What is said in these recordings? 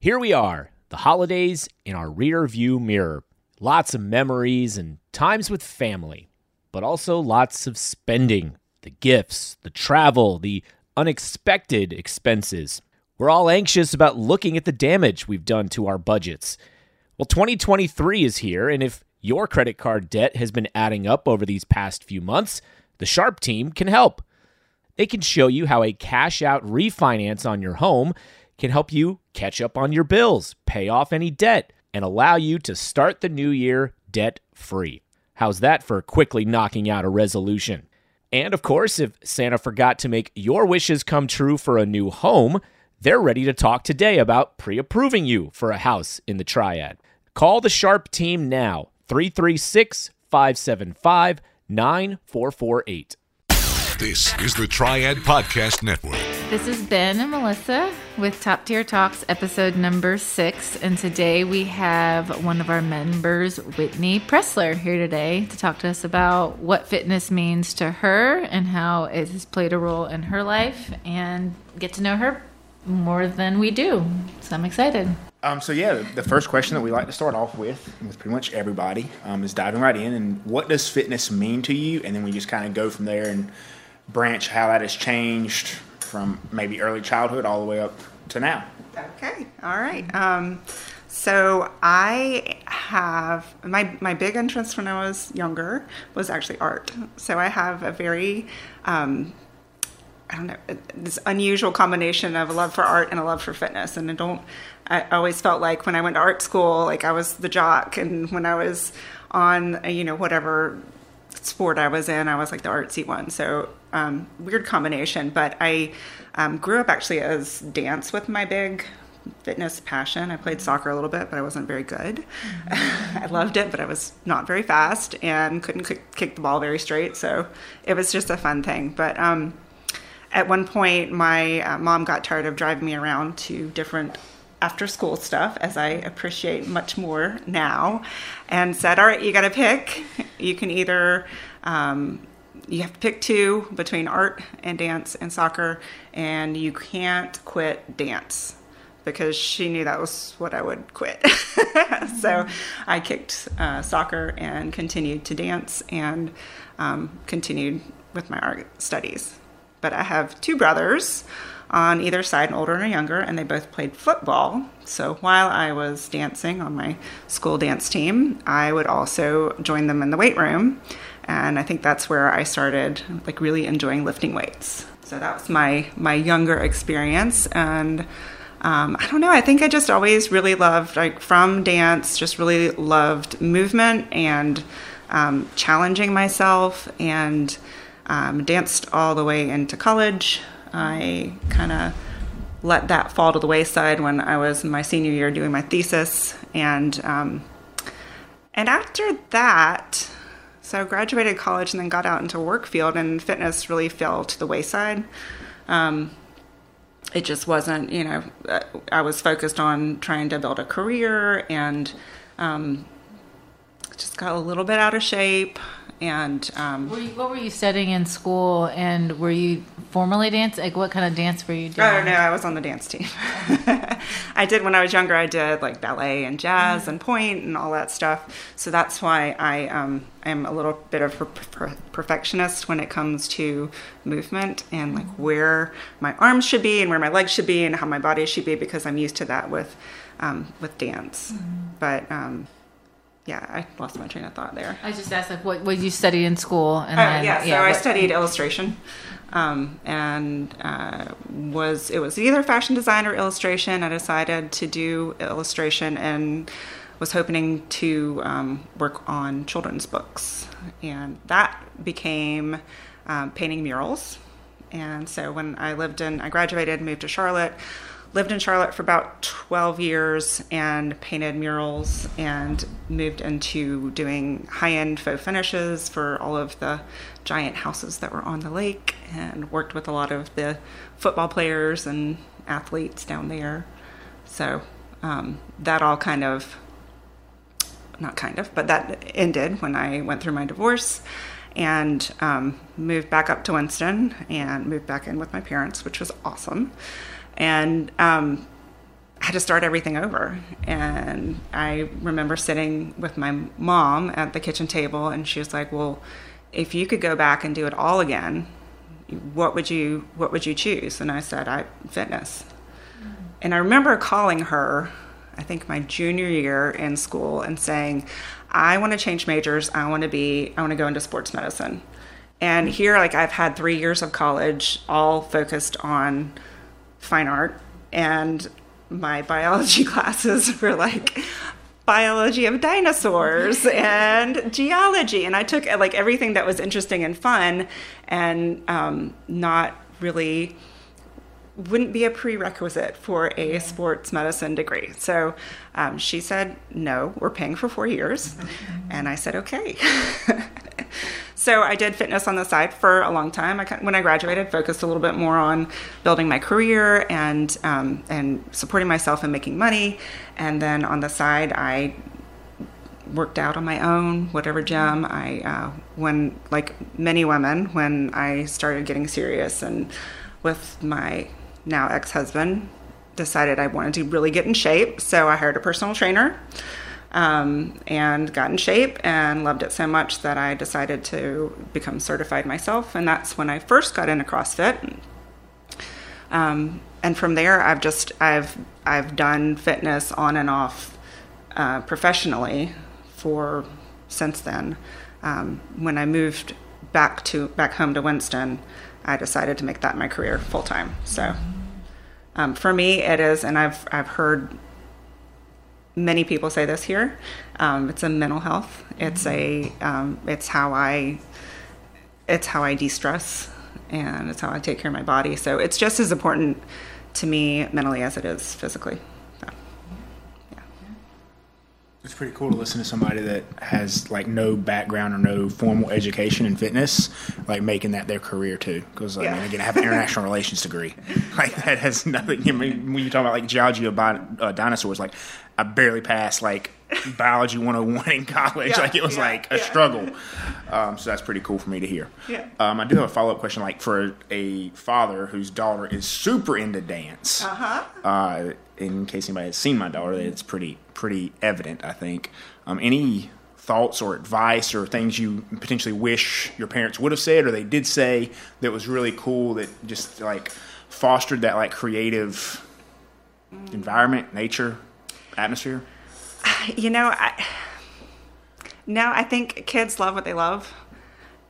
Here we are, the holidays in our rear view mirror. Lots of memories and times with family, but also lots of spending the gifts, the travel, the unexpected expenses. We're all anxious about looking at the damage we've done to our budgets. Well, 2023 is here, and if your credit card debt has been adding up over these past few months, the Sharp team can help. They can show you how a cash out refinance on your home can help you catch up on your bills, pay off any debt, and allow you to start the new year debt free. How's that for quickly knocking out a resolution? And of course, if Santa forgot to make your wishes come true for a new home, they're ready to talk today about pre approving you for a house in the Triad. Call the Sharp team now, 336 575 9448. This is the Triad Podcast Network. This is Ben and Melissa with Top Tier Talks, episode number six. And today we have one of our members, Whitney Pressler, here today to talk to us about what fitness means to her and how it has played a role in her life and get to know her more than we do. So I'm excited. Um, so yeah, the first question that we like to start off with, with pretty much everybody, um, is diving right in and what does fitness mean to you, and then we just kind of go from there and branch how that has changed from maybe early childhood all the way up to now. Okay, all right. Um, so I have my my big interest when I was younger was actually art. So I have a very um, I don't know this unusual combination of a love for art and a love for fitness. And I don't. I always felt like when I went to art school, like I was the jock, and when I was on you know whatever sport I was in, I was like the artsy one. So um, weird combination. But I um, grew up actually as dance with my big fitness passion. I played soccer a little bit, but I wasn't very good. I loved it, but I was not very fast and couldn't kick the ball very straight. So it was just a fun thing. But um, at one point, my uh, mom got tired of driving me around to different after school stuff, as I appreciate much more now, and said, All right, you got to pick. You can either, um, you have to pick two between art and dance and soccer, and you can't quit dance because she knew that was what I would quit. so I kicked uh, soccer and continued to dance and um, continued with my art studies. But I have two brothers on either side, older and younger, and they both played football. So while I was dancing on my school dance team, I would also join them in the weight room. And I think that's where I started like really enjoying lifting weights. So that was my my younger experience and um, I don't know. I think I just always really loved, like from dance, just really loved movement and um, challenging myself, and um, danced all the way into college. I kind of let that fall to the wayside when I was in my senior year doing my thesis, and um, and after that, so I graduated college and then got out into work field, and fitness really fell to the wayside. Um, it just wasn't, you know, I was focused on trying to build a career and um, just got a little bit out of shape and um, were you, what were you studying in school? And were you formally dance like what kind of dance were you doing? oh no i was on the dance team. I did when i was younger i did like ballet and jazz mm-hmm. and and all that stuff. So that's why i um, am a little bit of a per- perfectionist when it comes to movement and like where my arms should be and where my legs should be and how my body should be because i'm used to that with um, with dance. Mm-hmm. but um, yeah, I lost my train of thought there. I just asked like what what you studied in school and uh, then yeah, so yeah, I what, studied illustration, um, and uh, was it was either fashion design or illustration. I decided to do illustration and was hoping to um, work on children's books, and that became um, painting murals. And so when I lived in, I graduated, moved to Charlotte lived in Charlotte for about 12 years and painted murals and moved into doing high end faux finishes for all of the giant houses that were on the lake and worked with a lot of the football players and athletes down there. So um, that all kind of, not kind of, but that ended when I went through my divorce and um, moved back up to Winston and moved back in with my parents, which was awesome. And um, I had to start everything over. And I remember sitting with my mom at the kitchen table, and she was like, "Well, if you could go back and do it all again, what would you what would you choose?" And I said, "I fitness." And I remember calling her, I think my junior year in school, and saying, "I want to change majors. I want to be. I want to go into sports medicine." And here, like I've had three years of college, all focused on fine art, and my biology classes were like biology of dinosaurs and geology. And i took like everything that was interesting and fun and um, not really wouldn't be a prerequisite for a sports medicine degree so um, she said no we're paying for four years and i said okay so I did fitness on the side for a long time. I, when I graduated, focused a little bit more on building my career and um, and supporting myself and making money. And then on the side, I worked out on my own, whatever gym. I uh, when like many women, when I started getting serious and with my now ex-husband, decided I wanted to really get in shape. So I hired a personal trainer um, and got in shape and loved it so much that I decided to become certified myself. And that's when I first got into CrossFit. Um, and from there, I've just I've I've done fitness on and off uh, professionally for since then. Um, when I moved back to back home to Winston, I decided to make that my career full time. So um, for me, it is, and I've I've heard many people say this here. Um, it's a mental health. It's a um, it's how I it's how I de-stress and it's how I take care of my body. So it's just as important to me mentally as it is physically. So, yeah. It's pretty cool to listen to somebody that has like no background or no formal education in fitness, like making that their career too. Because like, yeah. I mean, again, I have an international relations degree. Like that has nothing. I mean, when you talk about like geology of uh, dinosaurs, like I barely passed like biology 101 in college. Yeah, like it was yeah, like a struggle. Um, so that's pretty cool for me to hear. Yeah. Um, I do have a follow up question. Like for a father whose daughter is super into dance. Uh-huh. Uh, in case anybody has seen my daughter, it's pretty pretty evident. I think. Um, any thoughts or advice or things you potentially wish your parents would have said or they did say that was really cool that just like fostered that like creative environment, nature? atmosphere? You know, I, no, I think kids love what they love.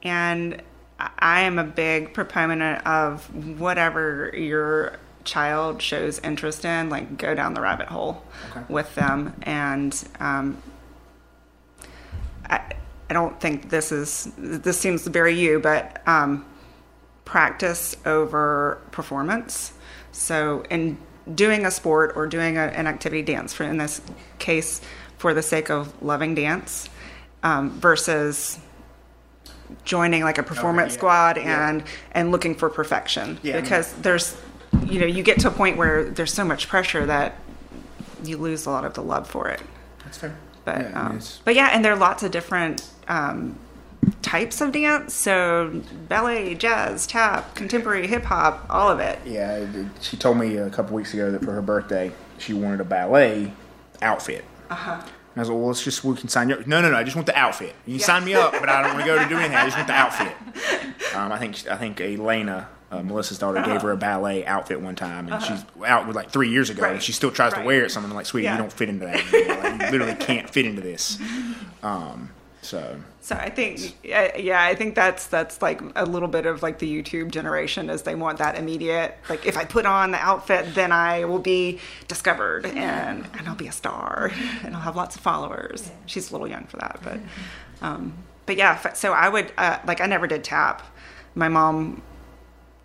And I am a big proponent of whatever your child shows interest in, like go down the rabbit hole okay. with them. And um, I, I don't think this is, this seems very you, but um, practice over performance. So, in doing a sport or doing a, an activity dance for in this case for the sake of loving dance um, versus joining like a performance yeah. squad and yeah. and looking for perfection yeah. because there's you know you get to a point where there's so much pressure that you lose a lot of the love for it that's fair but um, but yeah and there are lots of different um, types of dance. So ballet, jazz, tap, contemporary hip hop, all of it. Yeah, she told me a couple weeks ago that for her birthday she wanted a ballet outfit. Uh huh. I was like, well, let's just, we can sign you up. No, no, no, I just want the outfit. You can yeah. sign me up, but I don't want to go to do anything. I just want the outfit. Um, I think, I think Elena, uh, Melissa's daughter, uh-huh. gave her a ballet outfit one time, and uh-huh. she's out with like three years ago, right. and she still tries right. to wear it. Something like, sweetie, yeah. you don't fit into that. Like, you literally can't fit into this. Um, so so I think yeah, I think that's that's like a little bit of like the YouTube generation is they want that immediate like if I put on the outfit then I will be discovered and and I'll be a star and I'll have lots of followers. She's a little young for that, but um, but yeah, so I would uh, like I never did tap. My mom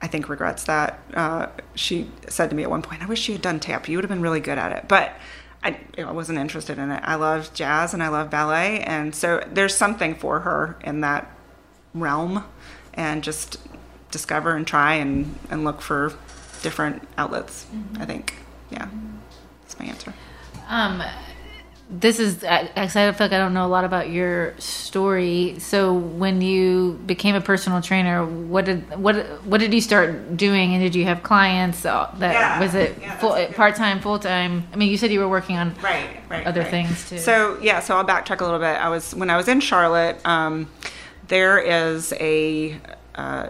I think regrets that. Uh, she said to me at one point, "I wish you had done tap. You would have been really good at it." But I, I wasn't interested in it. I love jazz and I love ballet, and so there's something for her in that realm, and just discover and try and, and look for different outlets. Mm-hmm. I think, yeah, that's my answer. Um, this is I, I feel like I don't know a lot about your story. So when you became a personal trainer, what did what what did you start doing, and did you have clients that Yeah, was it yeah, full part time, full time? I mean, you said you were working on right right other right. things, too. so yeah so i'll backtrack a little bit i was when i was in charlotte um, there is a uh,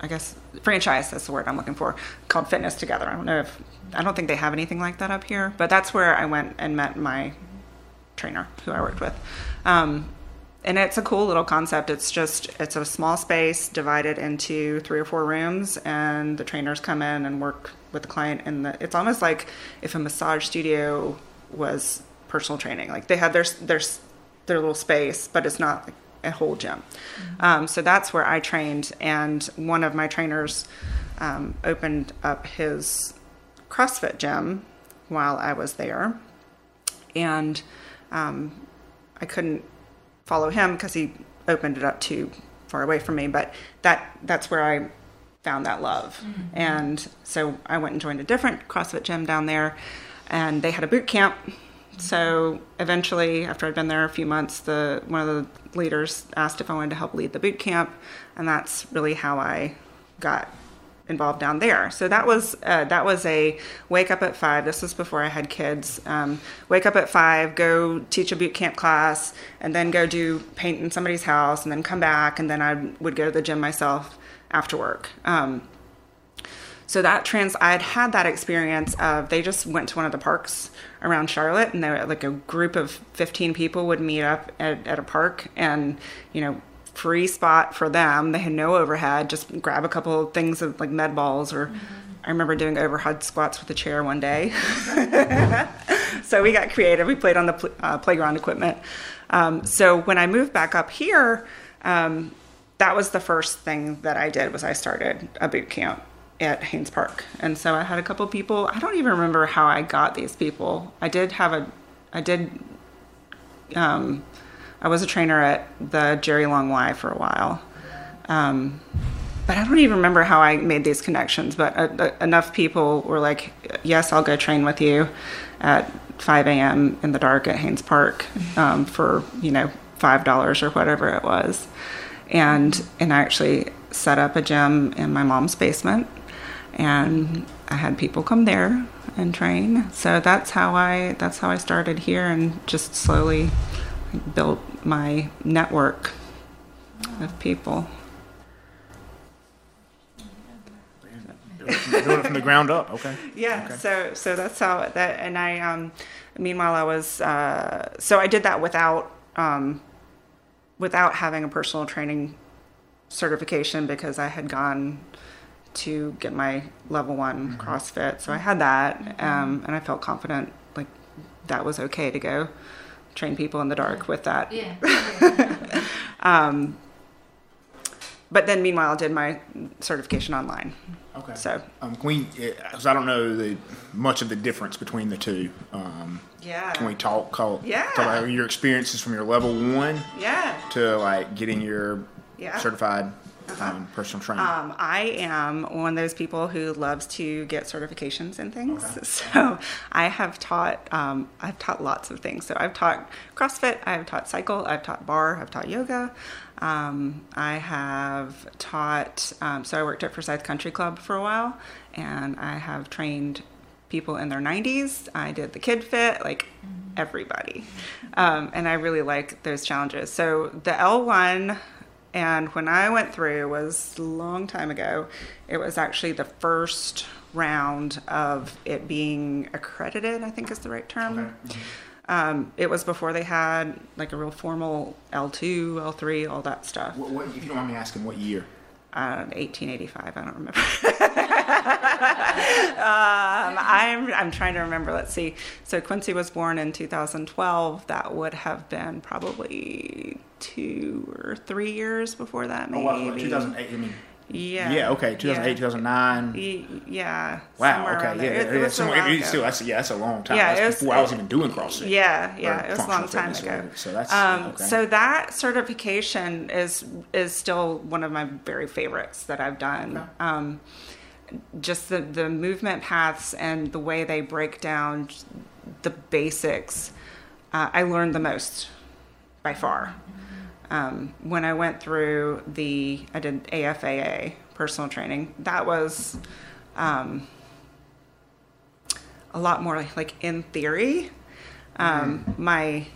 i guess franchise that's the word i'm looking for called fitness together i don't know if i don't think they have anything like that up here but that's where i went and met my trainer who i worked with. Um, and it's a cool little concept. It's just it's a small space divided into three or four rooms and the trainers come in and work with the client. And the, it's almost like if a massage studio was personal training. Like they have their their their little space but it's not like a whole gym. Um, so that's where i trained and one of my trainers um, opened up his crossfit gym while i was there and um, I couldn't follow him because he opened it up too far away from me. But that that's where I found that love, and so I went and joined a different CrossFit gym down there, and they had a boot camp. So eventually, after I'd been there a few months, the one of the leaders asked if I wanted to help lead the boot camp, and that's really how I got involved down there. So that was uh, that was a wake up at five. This was before I had kids. Um, wake up at five, go teach a boot camp class, and then go do paint in somebody's house, and then come back, and then I would go to the gym myself after work. Um, so that trans, I had that experience of they just went to one of the parks around Charlotte, and they were like a group of fifteen people would meet up at, at a park, and you know, free spot for them. They had no overhead, just grab a couple of things of like med balls, or I remember doing overhead squats with a chair one day. so we got creative. We played on the pl- uh, playground equipment. Um, so when I moved back up here, um, that was the first thing that I did was I started a boot camp at Hanes Park. And so I had a couple people. I don't even remember how I got these people. I did have a, I did, um, I was a trainer at the Jerry Long Y for a while. Um, but I don't even remember how I made these connections. But uh, uh, enough people were like, "Yes, I'll go train with you at 5 a.m. in the dark at Hanes Park um, for you know five dollars or whatever it was," and and I actually set up a gym in my mom's basement, and I had people come there and train. So that's how I that's how I started here, and just slowly built my network of people. Doing it from the ground up. Okay. Yeah. Okay. So so that's how that and I um meanwhile I was uh so I did that without um without having a personal training certification because I had gone to get my level one CrossFit. So I had that um and I felt confident like that was okay to go train people in the dark with that. yeah. Um. But then meanwhile I did my certification online. Okay. So um, can we? Because I don't know the much of the difference between the two. Um, yeah. can we talk? Call, Yeah. Talk about your experiences from your level one Yeah. to like getting your Yeah. certified um, personal trainer. Um, I am one of those people who loves to get certifications and things. So I have taught, um, I've taught lots of things. So I've taught CrossFit, I've taught cycle, I've taught barre, I've taught yoga. Um, I have taught, um, so I worked at Forsyth Country Club for a while, and I have trained people in their 90s. I did the Kid Fit, like everybody. Um, and I really like those challenges. So the L1 and when I went through was a long time ago. It was actually the first round of it being accredited. I think is the right term. Um, it was before they had like a real formal L2, L3, all that stuff. what, what, if you don't mind me asking, what year? Uh, 1885. I don't remember. um, I'm I'm trying to remember. Let's see. So Quincy was born in 2012. That would have been probably two or three years before that, Oh, maybe. wow, 2008. I mean, Yeah. yeah. Okay. 2008, yeah. 2009. Yeah. Wow. Okay. Yeah. It, it was a somewhere- while ago. still, that's yeah. That's a long time. Yeah, that's it was- before I was even doing CrossFit. Yeah, yeah, it was a long time ago. So that's um, okay. so that certification is is still one of my very favorites that I've done. Um, just the the movement paths and the way they break down the basics uh, I learned the most by far. Um, when I went through the, I did AFAA personal training. That was um, a lot more like in theory. Um, my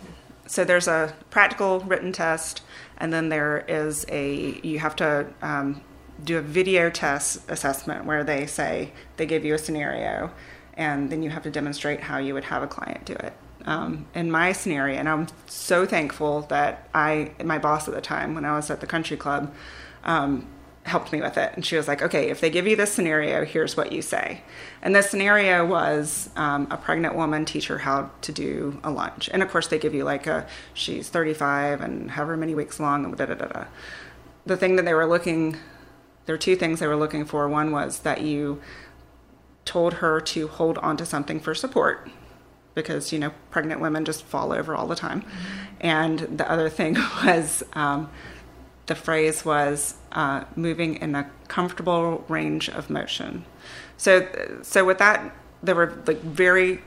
so there's a practical written test, and then there is a you have to um, do a video test assessment where they say they give you a scenario, and then you have to demonstrate how you would have a client do it. Um, in my scenario, and I'm so thankful that I, my boss at the time, when I was at the country club, um, helped me with it. And she was like, okay, if they give you this scenario, here's what you say. And the scenario was um, a pregnant woman teach her how to do a lunge. And of course, they give you like a, she's 35 and however many weeks long, and da da da da. The thing that they were looking, there are two things they were looking for. One was that you told her to hold on to something for support because you know pregnant women just fall over all the time and the other thing was um, the phrase was uh, moving in a comfortable range of motion. So, so with that, there were like very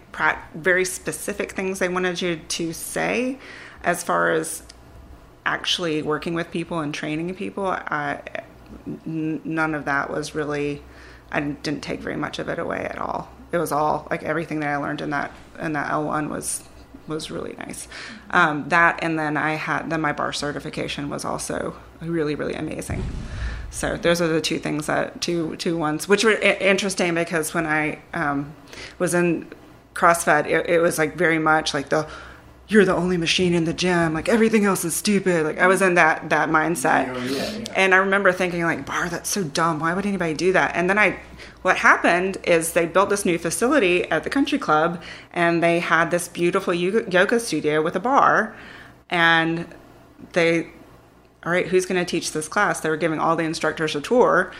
very specific things they wanted you to say, as far as actually working with people and training people. I, none of that was really. I didn't take very much of it away at all. It was all like everything that I learned in that in that L1 was was really nice. Um, that and then I had then my barre certification was also really really amazing. So those are the two things that two two ones which were interesting because when I um, was in CrossFit, it, it was like very much like the you're the only machine in the gym like everything else is stupid. Like i was in that that mindset. Yeah, yeah. and i remember thinking like barre that's so dumb. Why would anybody do that? And then i what happened is they built this new facility at the country club and they had this beautiful yoga studio with a barre. And they all right who's going to teach this class? They were giving all the instructors a tour.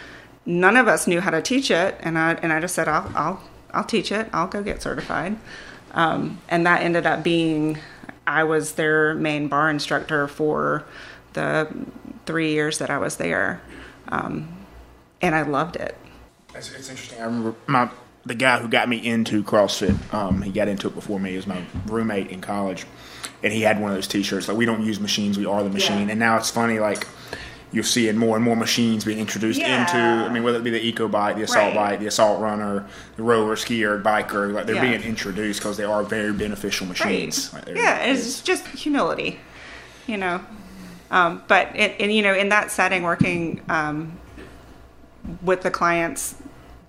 None of us knew how to teach it and i and i just said i'll i'll, I'll teach it. I'll go get certified. Um, and that ended up being i was their main barre instructor for the three years that i was there um, and i loved it it's, it's, interesting. I remember my the guy who got me into CrossFit. Um, he got into it before me. He was my roommate in college, and he had one of those T-shirts like "We don't use machines, we are the machine." Yeah. And now it's funny, like you're seeing more and more machines being introduced yeah. into. I mean, whether it be the Echo bike, the assault right. bike, the assault runner, the roller skier, biker, like they're yeah. being introduced because they are very beneficial machines. Right. Like yeah, it's just humility, you know. Um, but it, and you know, in that setting, working um, with the clients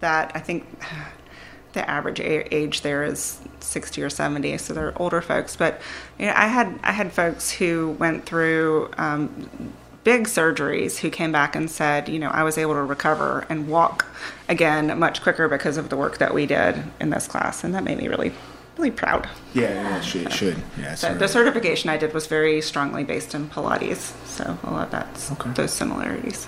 that I think the average age there is 60 or 70 so they're older folks but you know i had i had folks who went through um, big surgeries who came back and said you know i was able to recover and walk again much quicker because of the work that we did in this class and that made me really really proud yeah, yeah it should, it should. yeah so the certification i did was very strongly based in pilates so a lot of that's okay. those similarities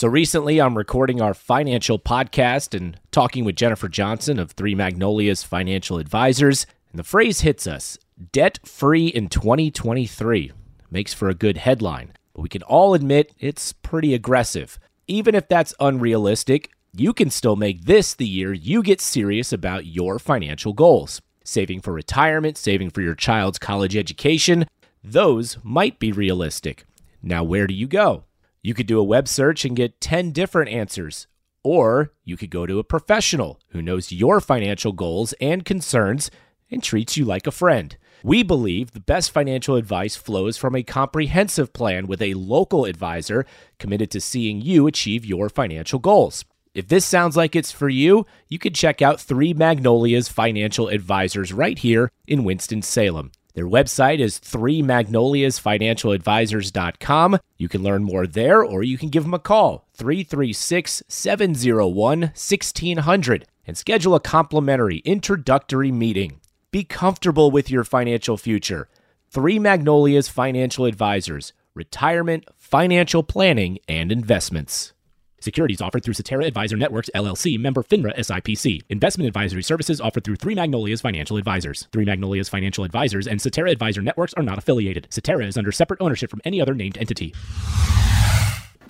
so recently, I'm recording our financial podcast and talking with Jennifer Johnson of Three Magnolias Financial Advisors. And the phrase hits us debt free in 2023. Makes for a good headline, but we can all admit it's pretty aggressive. Even if that's unrealistic, you can still make this the year you get serious about your financial goals. Saving for retirement, saving for your child's college education, those might be realistic. Now, where do you go? You could do a web search and get 10 different answers. Or you could go to a professional who knows your financial goals and concerns and treats you like a friend. We believe the best financial advice flows from a comprehensive plan with a local advisor committed to seeing you achieve your financial goals. If this sounds like it's for you, you can check out Three Magnolias Financial Advisors right here in Winston-Salem. Their website is 3magnoliasfinancialadvisors.com. You can learn more there or you can give them a call, 336 701 1600, and schedule a complimentary introductory meeting. Be comfortable with your financial future. Three Magnolias Financial Advisors, retirement, financial planning, and investments. Securities offered through Cetera Advisor Networks LLC, member FINRA SIPC. Investment advisory services offered through Three Magnolias Financial Advisors. Three Magnolias Financial Advisors and Cetera Advisor Networks are not affiliated. Cetera is under separate ownership from any other named entity.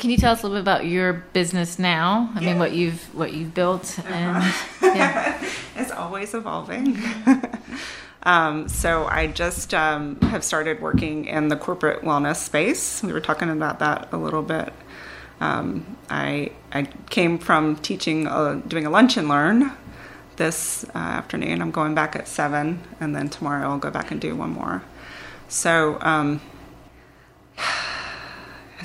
Can you tell us a little bit about your business now? I yeah. mean, what you've what you've built, and uh-huh. yeah. it's always evolving. Um, so I just um, have started working in the corporate wellness space. We were talking about that a little bit. Um, I I came from teaching, uh, doing a lunch and learn this uh, afternoon. I'm going back at seven, and then tomorrow I'll go back and do one more. So um,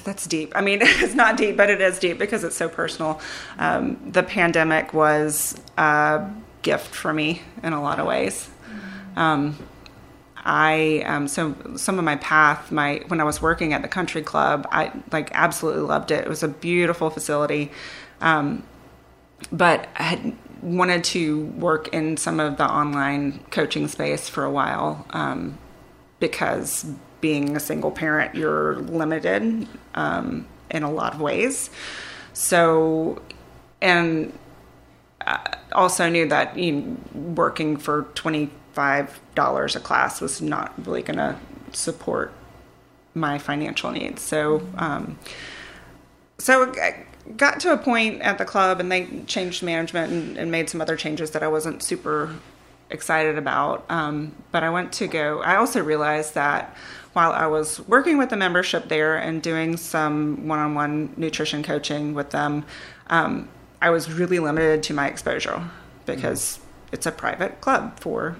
that's deep. I mean, it's not deep, but it is deep because it's so personal. Um, the pandemic was a gift for me in a lot of ways. Um, I um, so some of my path, my when I was working at the country club, I like absolutely loved it. It was a beautiful facility, um, but I had wanted to work in some of the online coaching space for a while um, because being a single parent, you're limited um, in a lot of ways. So, and I also knew that you know, working for twenty five dollars a class was not really going to support my financial needs. So, um, so I got to a point at the club, and they changed management and, and made some other changes that I wasn't super excited about. Um, but I went to go. I also realized that while I was working with the membership there and doing some one-on-one nutrition coaching with them, um, I was really limited to my exposure because it's a private club for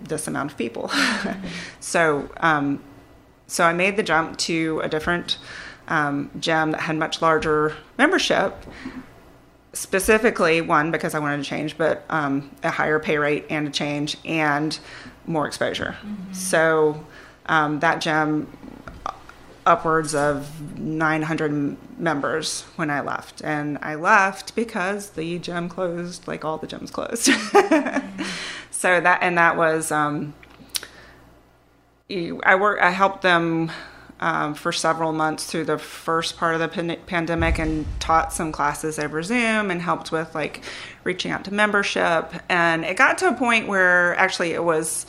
this amount of people. so, um, so I made the jump to a different um, gym that had much larger membership. Specifically, one because I wanted to change, but um, a higher pay rate and a change and more exposure. So um, that gym upwards of 900 members when I left. And I left because the gym closed, like all the gyms closed. so that, and that was, um, I work, I helped them um, for several months through the first part of the pan- pandemic and taught some classes over Zoom and helped with like reaching out to membership. And it got to a point where actually it was,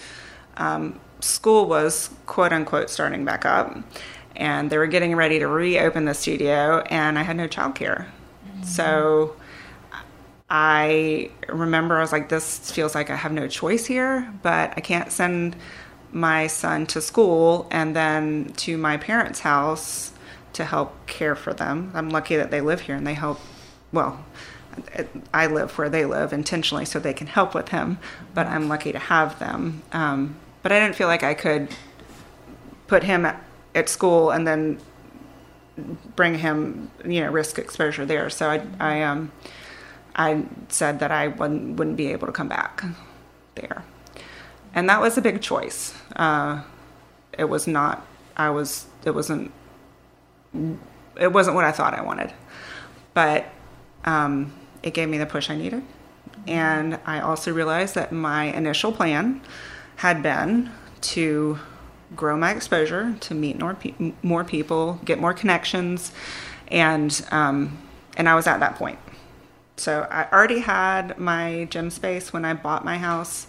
um, school was quote unquote starting back up and they were getting ready to reopen the studio and I had no childcare. So I remember I was like, this feels like I have no choice here, but I can't send my son to school and then to my parents' house to help care for them. I'm lucky that they live here and they help, well, I live where they live intentionally so they can help with him, but I'm lucky to have them. Um, but I didn't feel like I could put him at, at school and then bring him, you know, risk exposure there. So I, I, um, I said that I wouldn't, wouldn't be able to come back there. And that was a big choice. Uh, it was not, I was, it wasn't, it wasn't what I thought I wanted. But um, it gave me the push I needed. And I also realized that my initial plan had been to grow my exposure, to meet more, pe- more people, get more connections, and um, and I was at that point. So I already had my gym space when I bought my house.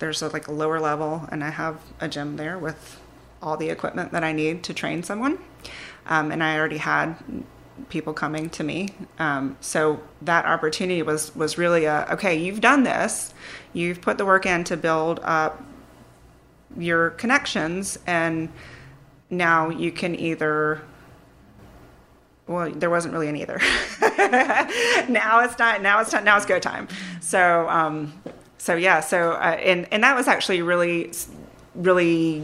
There's a, like a lower level, and I have a gym there with all the equipment that I need to train someone. Um, and I already had people coming to me. Um, so that opportunity was was really a okay. You've done this. You've put the work in to build up your connections, and now you can either. Well, there wasn't really an either. now it's not. Now it's not. Now it's go time. So, um, so yeah. So, uh, and and that was actually really, really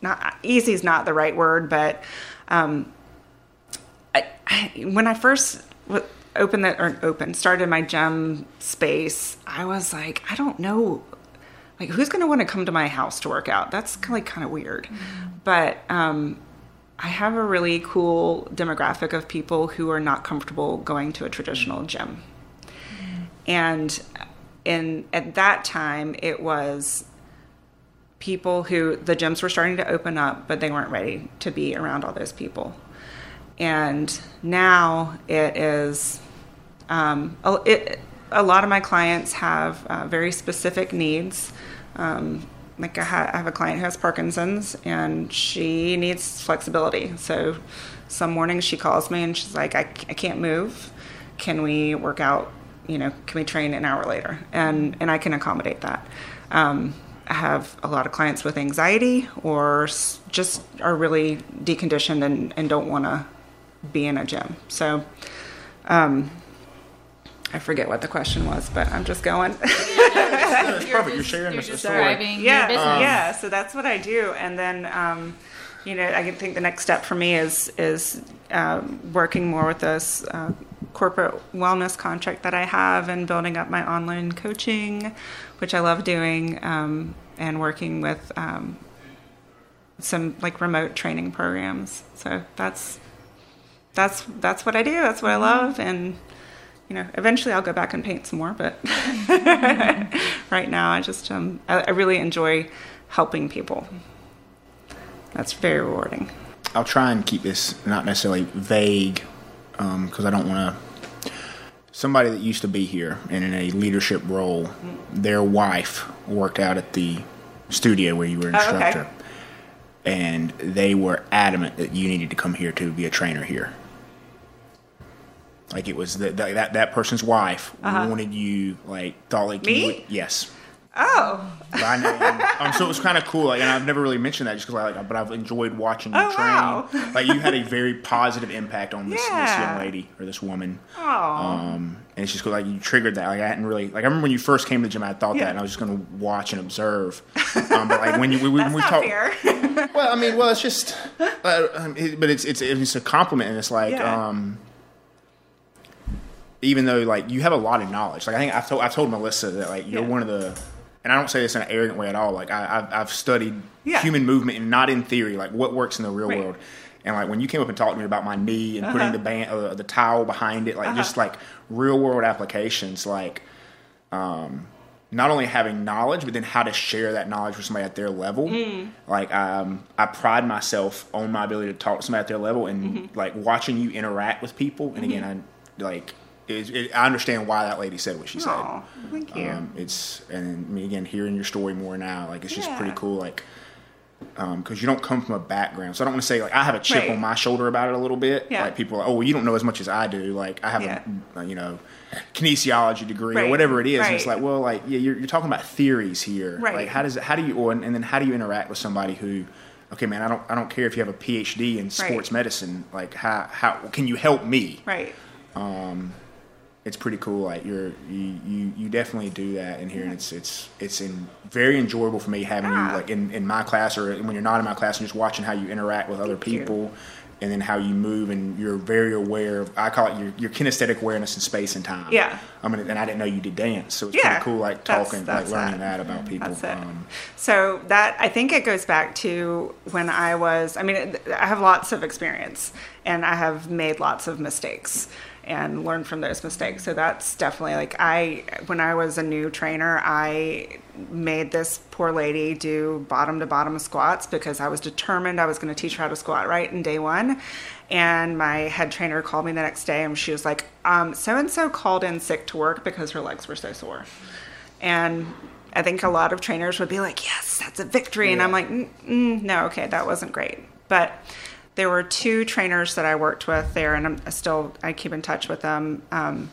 not easy is not the right word, but um, I, when I first opened that or opened started my gym space, I was like, I don't know, like who's going to want to come to my house to work out? That's kind of kind of weird, but um, I have a really cool demographic of people who are not comfortable going to a traditional gym, and in at that time it was people who the gyms were starting to open up, but they weren't ready to be around all those people. And now it is, um, a- it, a lot of my clients have uh, very specific needs. Um, like I, ha- I have a client who has Parkinson's and she needs flexibility. So some mornings she calls me and she's like, I, c- I can't move. Can we work out you know, can we train an hour later? And and I can accommodate that. Um, I have a lot of clients with anxiety or just are really deconditioned and, and don't want to be in a gym. So, um, I forget what the question was, but I'm just going. That's perfect. You're sharing you're the story. yeah, your business. yeah. So that's what I do, and then um, you know, I think the next step for me is is um, working more with this uh, corporate wellness contract that I have, and building up my online coaching, which I love doing, um, and working with um, some like remote training programs. So that's that's that's what I do. That's what I mm-hmm. love, and you know, eventually I'll go back and paint some more. But mm-hmm. right now, I just um, I, I really enjoy helping people. That's very rewarding. I'll try and keep this not necessarily vague um, because I don't want to. Somebody that used to be here and in a leadership role, mm. their wife worked out at the studio where you were an Oh, okay. instructor, and they were adamant that you needed to come here to be a trainer here. Like it was the, the, that that person's wife wanted you, like thought like you Uh-huh. Would- yes. Oh, by name. Um, so it was kind of cool. Like, and I've never really mentioned that just because I like, but I've enjoyed watching you Oh, train. wow. like, you had a very positive impact on this, this young lady or this woman. oh, Um, and it's just cool. Like, you triggered that. Like, I hadn't really like. I remember when you first came to the gym, I thought Yeah. that, and I was just going to watch and observe. Um, but like when you we, we, we talk, well, I mean, well, it's just, uh, um, it, but it's it's it's a compliment, and it's like, Yeah. um, even though like you have a lot of knowledge. Like I think I've told I've told Melissa that like you're Yeah. one of the, and I don't say this in an arrogant way at all. Like I, I've I've studied Yeah. human movement and not in theory, like what works in the real Right. world. And like when you came up and talked to me about my knee and putting Uh-huh. the band, uh, the towel behind it, like just like real world applications, like um, not only having knowledge, but then how to share that knowledge with somebody at their level. Mm. Like um, I pride myself on my ability to talk to somebody at their level, and Mm-hmm. like watching you interact with people. And again, I like it, it, I understand why that lady said what she said. Thank you. Um, it's and I mean, again, hearing your story more now, like it's just pretty cool. Like um, because you don't come from a background, so I don't want to say like I have a chip Right. on my shoulder about it a little bit. Yeah. Like people are, oh, well, you don't know as much as I do. Like I have Yeah. a, you know kinesiology degree or whatever it is. And it's like, well, like yeah, you're, you're talking about theories here. Right. Like how does it? How do you? Or, and then how do you interact with somebody who? Okay, man, I don't. I don't care if you have a PhD in sports medicine. Like, how how can you help me? right. Um, it's pretty cool. Like you're you you, you definitely do that in here, and it's it's it's in, very enjoyable for me having Yeah. you like in, in my class or when you're not in my class and just watching how you interact with other Thank you. people, and then how you move and you're very aware of. I call it your, your kinesthetic awareness in space and time. Yeah. I mean, and I didn't know you did dance, so it's Yeah, pretty cool. Like talking, that's like learning it. that about people. That's it. Um, So that I think it goes back to when I was. I mean, I have lots of experience, and I have made lots of mistakes and learn from those mistakes. So that's definitely like I. When I was a new trainer, I made this poor lady do bottom to bottom squats because I was determined I was going to teach her how to squat right in day one. And my head trainer called me the next day, and she was like, "So and so called in sick to work because her legs were so sore." And I think a lot of trainers would be like, yes, that's a victory. And I'm like, mm, mm, no, okay, that wasn't great. But there were two trainers that I worked with there, and I'm still, I keep in touch with them. Um,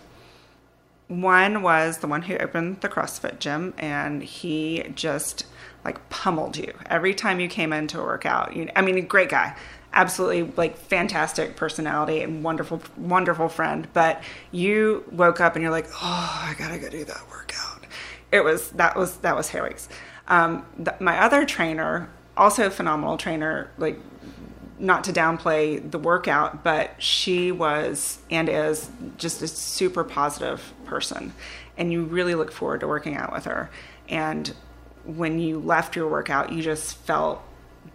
one was the one who opened the CrossFit gym, and he just like pummeled you every time you came in to work out. You, I mean, a great guy, absolutely like fantastic personality and wonderful, wonderful friend. But you woke up and you're like, oh, I gotta go do that workout. It was that was that was Harry's. Um, my other trainer, also a phenomenal trainer, like not to downplay the workout, but she was and is just a super positive person. And you really look forward to working out with her. And when you left your workout, you just felt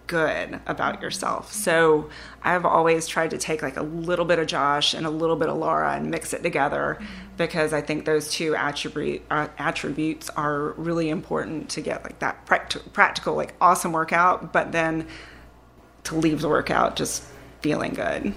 good about yourself. So I've always tried to take like a little bit of Josh and a little bit of Laura and mix it together because I think those two attribute, uh, attributes are really important to get like that pract- practical, like awesome workout, but then to leave the workout just feeling good.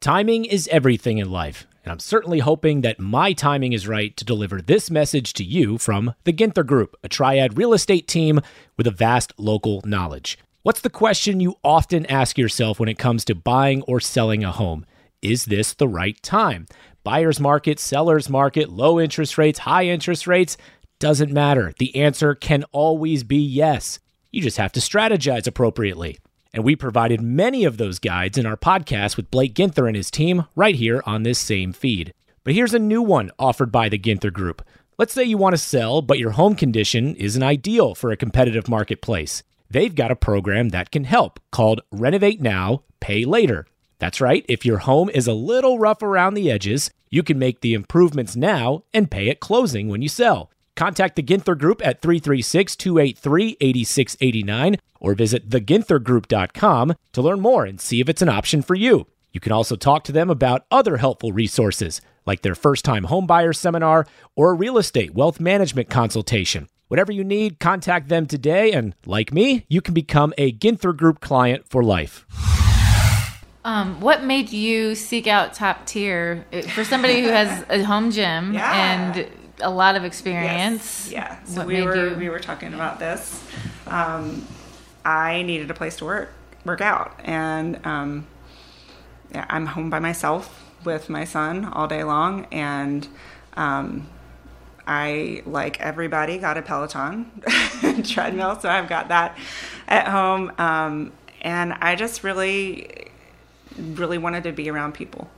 Timing is everything in life, and I'm certainly hoping that my timing is right to deliver this message to you from the Ginther Group, a triad real estate team with a vast local knowledge. What's the question you often ask yourself when it comes to buying or selling a home? is this the right time? Buyer's market, seller's market, low interest rates, high interest rates, doesn't matter. The answer can always be yes. You just have to strategize appropriately. And we provided many of those guides in our podcast with Blake Ginther and his team right here on this same feed. But here's a new one offered by the Ginther Group. Let's say you want to sell, but your home condition isn't ideal for a competitive marketplace. They've got a program that can help called Renovate Now, Pay Later. That's right, if your home is a little rough around the edges, you can make the improvements now and pay at closing when you sell. Contact the Ginther Group at 336 283 8689 or visit theginthergroup.com to learn more and see if it's an option for you. You can also talk to them about other helpful resources like their first time homebuyer seminar or a real estate wealth management consultation. Whatever you need, contact them today, and like me, you can become a Ginther Group client for life. Um, what made you seek out top tier for somebody who has a home gym Yeah. and a lot of experience? Yes. Yeah. So what we were you- we were talking about this. Um, I needed a place to work work out, and um, yeah, I'm home by myself with my son all day long, and um, I like everybody got a Peloton treadmill, so I've got that at home, um, and I just really really wanted to be around people.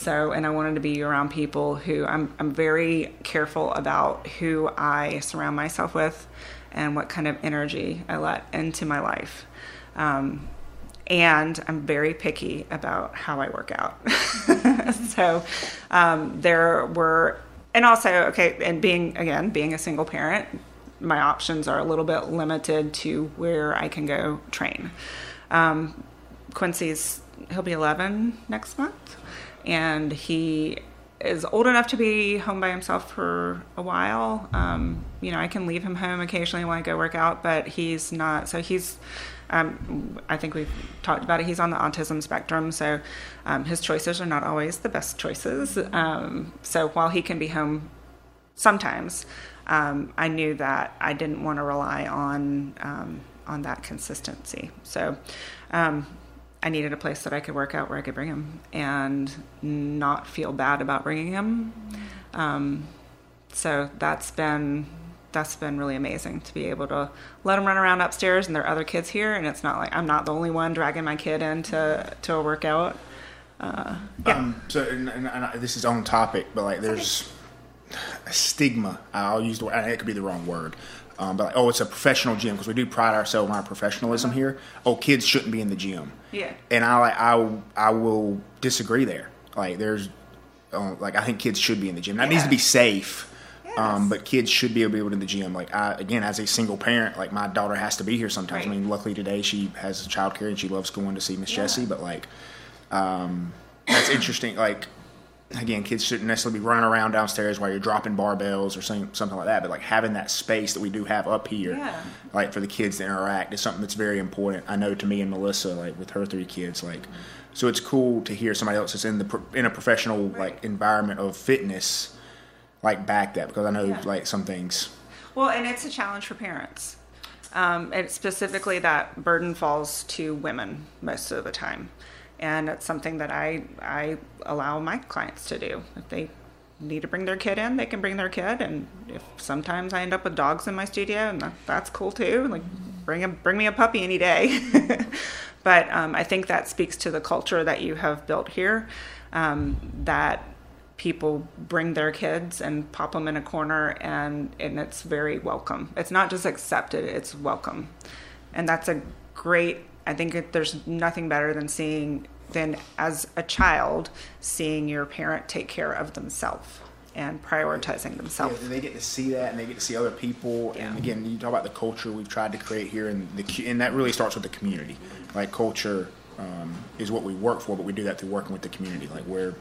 So, and I wanted to be around people who I'm, I'm very careful about who I surround myself with and what kind of energy I let into my life. Um, and I'm very picky about how I work out. so, um, there were, and also, okay, and being, again, being a single parent, my options are a little bit limited to where I can go train. Um, Quincy's he'll be 11 next month, and he is old enough to be home by himself for a while. Um, you know, I can leave him home occasionally when I go work out, but he's not. So he's. Um, I think we've talked about it. He's on the autism spectrum, so um, his choices are not always the best choices. Um, so while he can be home sometimes, um, I knew that I didn't want to rely on um, on that consistency. So I needed a place that I could work out where I could bring him and not feel bad about bringing him. Um, so that's been that's been really amazing to be able to let him run around upstairs and there are other kids here and it's not like I'm not the only one dragging my kid into to a workout. Uh, yeah. Um, so, and, and, and this is on topic, but like, there's a stigma. I'll use the word. It could be the wrong word. Um, but like, oh, it's a professional gym because we do pride ourselves on our professionalism here. Oh, kids shouldn't be in the gym. Yeah. And I like I I will disagree there. Like, there's uh, like I think kids should be in the gym. That needs to be safe. Um, but kids should be able to be able to in the gym. Like I, again, as a single parent, like my daughter has to be here sometimes. I mean, luckily today she has childcare and she loves going to see Miss Jessie. But like, um, that's interesting. Like, again, kids shouldn't necessarily be running around downstairs while you're dropping barbells or something, something like that. But like having that space that we do have up here, Yeah. like for the kids to interact, is something that's very important. I know to me and Melissa, like with her three kids, like. So it's cool to hear somebody else that's in the in a professional like environment of fitness, like back that because I know Yeah. like some things. Well, and it's a challenge for parents. Um, and specifically, that burden falls to women most of the time, and it's something that I I allow my clients to do. If they need to bring their kid in, they can bring their kid, and if sometimes I end up with dogs in my studio, and that, that's cool too. Like bring a, bring me a puppy any day. but um, I think that speaks to the culture that you have built here. Um, that people bring their kids and pop them in a corner and and it's very welcome it's not just accepted it's welcome and that's a great i think it, there's nothing better than seeing than as a child seeing your parent take care of themselves and prioritizing Yeah, themselves they get to see that, and they get to see other people. And again, you talk about the culture we've tried to create here, and the and that really starts with the community. Like culture um, is what we work for, but we do that through working with the community. Like we're,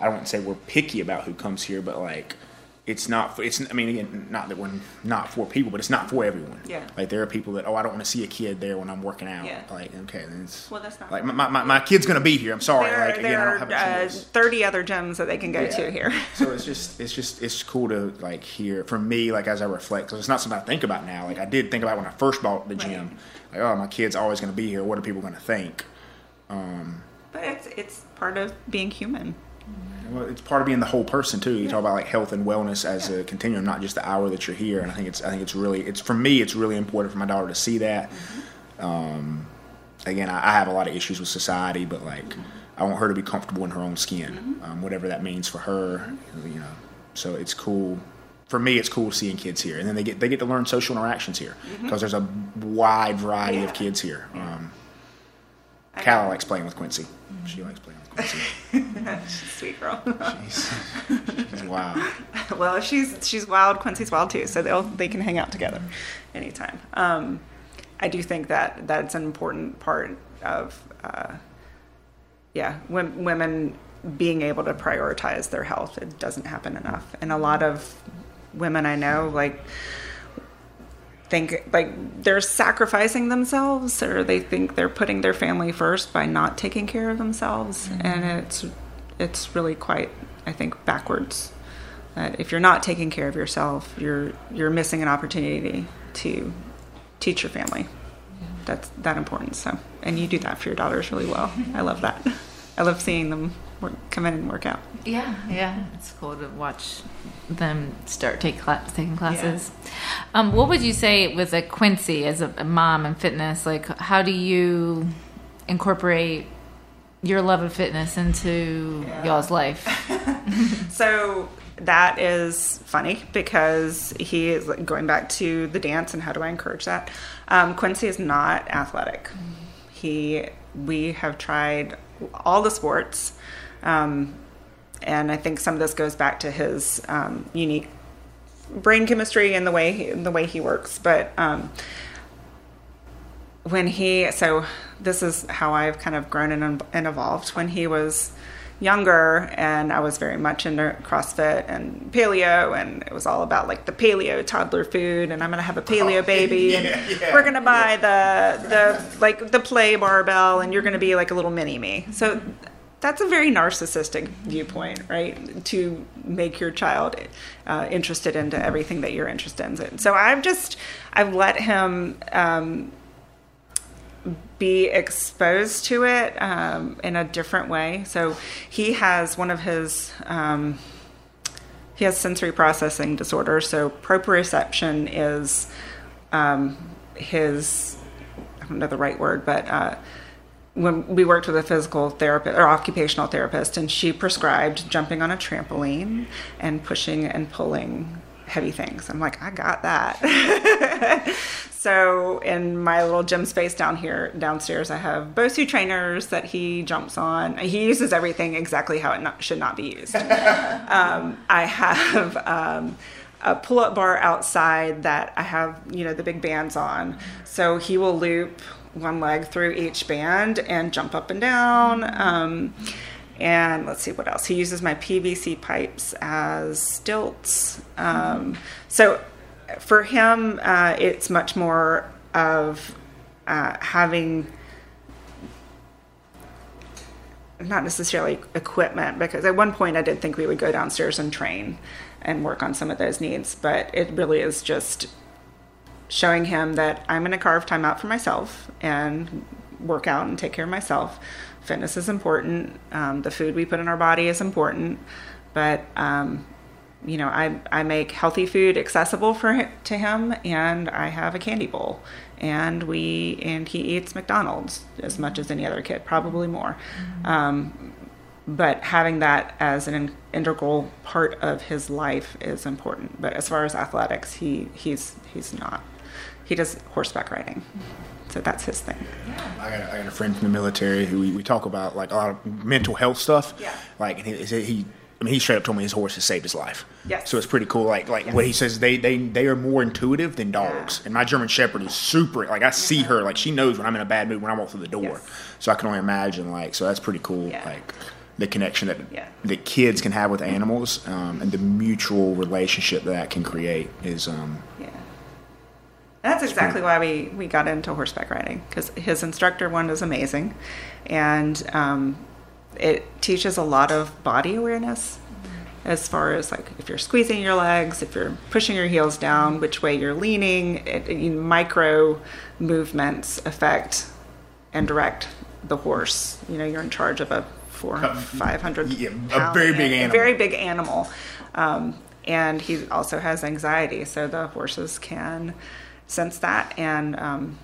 I don't want to say we're picky about who comes here, but like it's not. For, it's I mean, again, not that we're not for people, but it's not for everyone. Yeah. Like there are people that oh, I don't want to see a kid there when I'm working out. Yeah. Like okay, then it's Well, that's not like my, my, my kid's gonna be here. I'm sorry. there, like again, there I don't have a uh, 30 other gyms that they can go to here so it's just it's just it's cool to like hear for me like as I reflect because it's not something I think about now. Like I did think about when I first bought the gym. Like oh my kid's always going to be here. What are people going to think? Um, but it's it's part of being human. Well, it's part of being the whole person too. You talk about like health and wellness as a continuum, not just the hour that you're here. And I think it's I think it's really it's for me it's really important for my daughter to see that. Um, again, I, I have a lot of issues with society, but like I want her to be comfortable in her own skin, um, whatever that means for her. You know, so it's cool. For me, it's cool seeing kids here, and then they get they get to learn social interactions here because there's a wide variety of kids here. Um, Calla likes playing with Quincy. She likes playing Quincy. Sweet girl. She's, she's wild. well, she's she's wild. Quincy's wild too, so they'll they can hang out together anytime. Um, I do think that that's an important part of uh, yeah, wom- women being able to prioritize their health. It doesn't happen enough, and a lot of women I know like think like they're sacrificing themselves or they think they're putting their family first by not taking care of themselves. Mm-hmm. And it's it's really quite i think backwards. That if you're not taking care of yourself you're you're missing an opportunity to teach your family. That's that important. So and you do that for your daughters really well. I love that. I love seeing them work, come in and work out Yeah, yeah, it's cool to watch them start take cla- taking classes. Um, what would you say with a Quincy as a, a mom and fitness? Like, how do you incorporate your love of fitness into y'all's life? So that is funny because he is going back to the dance and how do I encourage that? Um, Quincy is not athletic. He we have tried all the sports, um, and I think some of this goes back to his um, unique brain chemistry and the way he, the way he works. But um, when he so this is how I've kind of grown and, and evolved. When he was younger, and I was very much into CrossFit and paleo, and it was all about like the paleo toddler food, and I'm gonna have a paleo baby, and we're gonna buy the the like the play barbell, and you're gonna be like a little mini me. So that's a very narcissistic viewpoint, right? To make your child uh, interested into everything that you're interested in. So I've just I've let him. Um, be exposed to it um, in a different way. So he has one of his um, he has sensory processing disorder. So proprioception is um, his I don't know the right word, but uh, when we worked with a physical therapist or occupational therapist, and she prescribed jumping on a trampoline and pushing and pulling heavy things. I'm like, I got that. so in my little gym space down here downstairs, I have BOSU trainers that he jumps on. He uses everything exactly how it not, should not be used. um, I have. Um, a pull-up bar outside that I have, you know, the big bands on. So he will loop one leg through each band and jump up and down. Um, and let's see what else. He uses my PVC pipes as stilts. Um, so for him, uh, it's much more of uh, having not necessarily equipment because at one point I did think we would go downstairs and train and work on some of those needs, but it really is just showing him that I'm going to carve time out for myself and work out and take care of myself. Fitness is important. Um, the food we put in our body is important, but um, you know, I I make healthy food accessible for to him, and I have a candy bowl, and we and he eats McDonald's as much as any other kid, probably more. Um, but having that as an integral part of his life is important. But as far as athletics, he he's he's not. He does horseback riding, so that's his thing. I got, a, I got a friend from the military who we, we talk about like a lot of mental health stuff. Yeah. Like and he, he, I mean, he straight up told me his horse has saved his life. Yes. So it's pretty cool. Like like what he says, they they they are more intuitive than dogs. Yeah. And my German Shepherd is super. Like I see her, like she knows when I'm in a bad mood when I walk through the door. Yes. So I can only imagine. Like so that's pretty cool. Yeah. Like the connection that Yeah. that kids can have with animals um, and the mutual relationship that, that can create is um, Yeah. That's exactly why we, we got into horseback riding because his instructor one is amazing, and um, it teaches a lot of body awareness as far as like if you're squeezing your legs, if you're pushing your heels down, which way you're leaning. It, it- micro movements affect and direct the horse. You know, you're in charge of a four, five hundred, Yeah, a very big animal. very big animal, um, and he also has anxiety. So the horses can sense that. And um,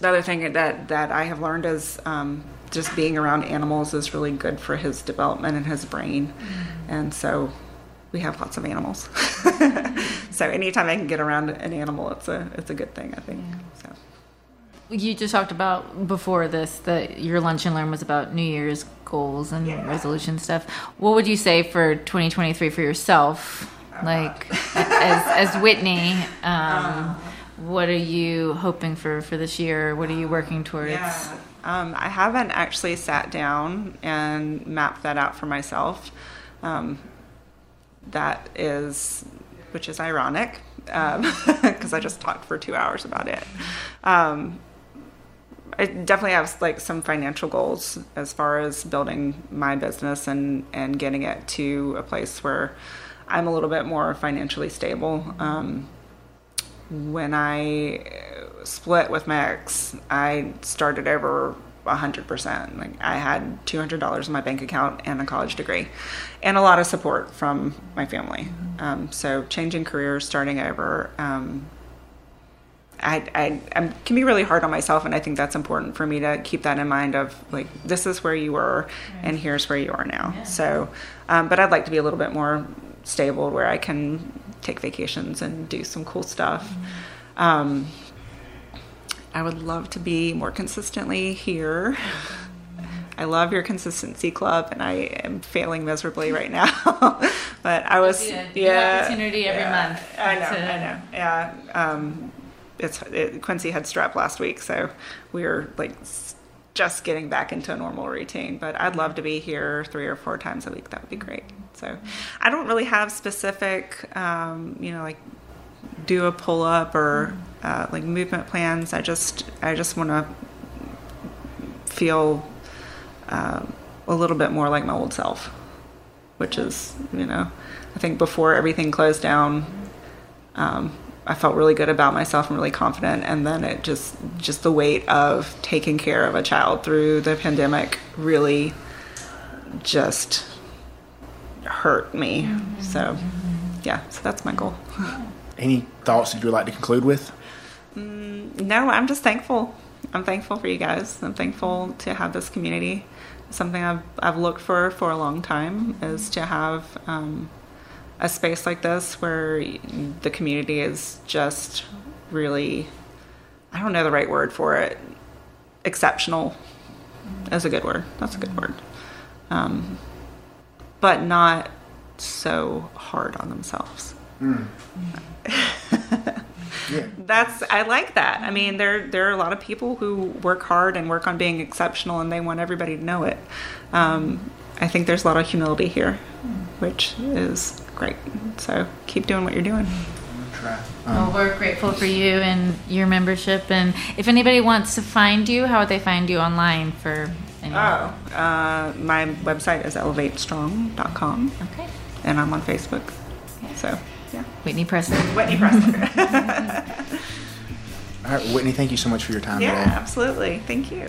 the other thing that that I have learned is um, just being around animals is really good for his development and his brain, and so we have lots of animals. so anytime I can get around an animal, it's a it's a good thing. I think. So. You just talked about before this that your lunch and learn was about New Year's goals and resolution stuff. What would you say for 2023 for yourself? Like as as Whitney, um, what are you hoping for for this year? What are you working towards? Yeah. Um, I haven't actually sat down and mapped that out for myself. Um, that is, which is ironic, because I just talked for two hours about it. Um, I definitely have like some financial goals as far as building my business and and getting it to a place where I'm a little bit more financially stable. Um, when I split with my ex, I started over hundred percent. Like I had two hundred dollars in my bank account and a college degree, and a lot of support from my family. Um, so changing careers, starting over. Um, I, I, I can be really hard on myself, and I think that's important for me to keep that in mind. Of like, this is where you were, and here's where you are now. So, um, but I'd like to be a little bit more stable, where I can take vacations and do some cool stuff. Um, I would love to be more consistently here. I love your consistency club, and I am failing miserably right now. but I was, Yeah, yeah, opportunity every month I know, to- I know, yeah. Um, it's it, Quincy had strep last week, so we were like just getting back into a normal routine. But I'd love to be here three or four times a week. That would be great. So I don't really have specific, um, you know, like do a pull up or uh, like movement plans. I just I just want to feel um, a little bit more like my old self, which is you know I think before everything closed down. Um, I felt really good about myself and really confident, and then it just just the weight of taking care of a child through the pandemic really just hurt me. So yeah, so that's my goal. Any thoughts that you would like to conclude with? No, I'm just thankful. I'm thankful for you guys. I'm thankful to have this community. Something I've I've looked for for a long time is to have um, a space like this where the community is just really I don't know the right word for it. Exceptional is a good word. That's a good word. Um, but not so hard on themselves that's I like that. I mean, there there are a lot of people who work hard and work on being exceptional, and they want everybody to know it. Um, I think there's a lot of humility here, which is great. So keep doing what you're doing. Well, we're grateful for you and your membership. And if anybody wants to find you, how would they find you online for? Any- Oh, uh, my website is elevatestrong.com, okay. and I'm on Facebook. So yeah, Whitney Preston. Whitney Preston. All right, Whitney, thank you so much for your time yeah, today. absolutely. Thank you.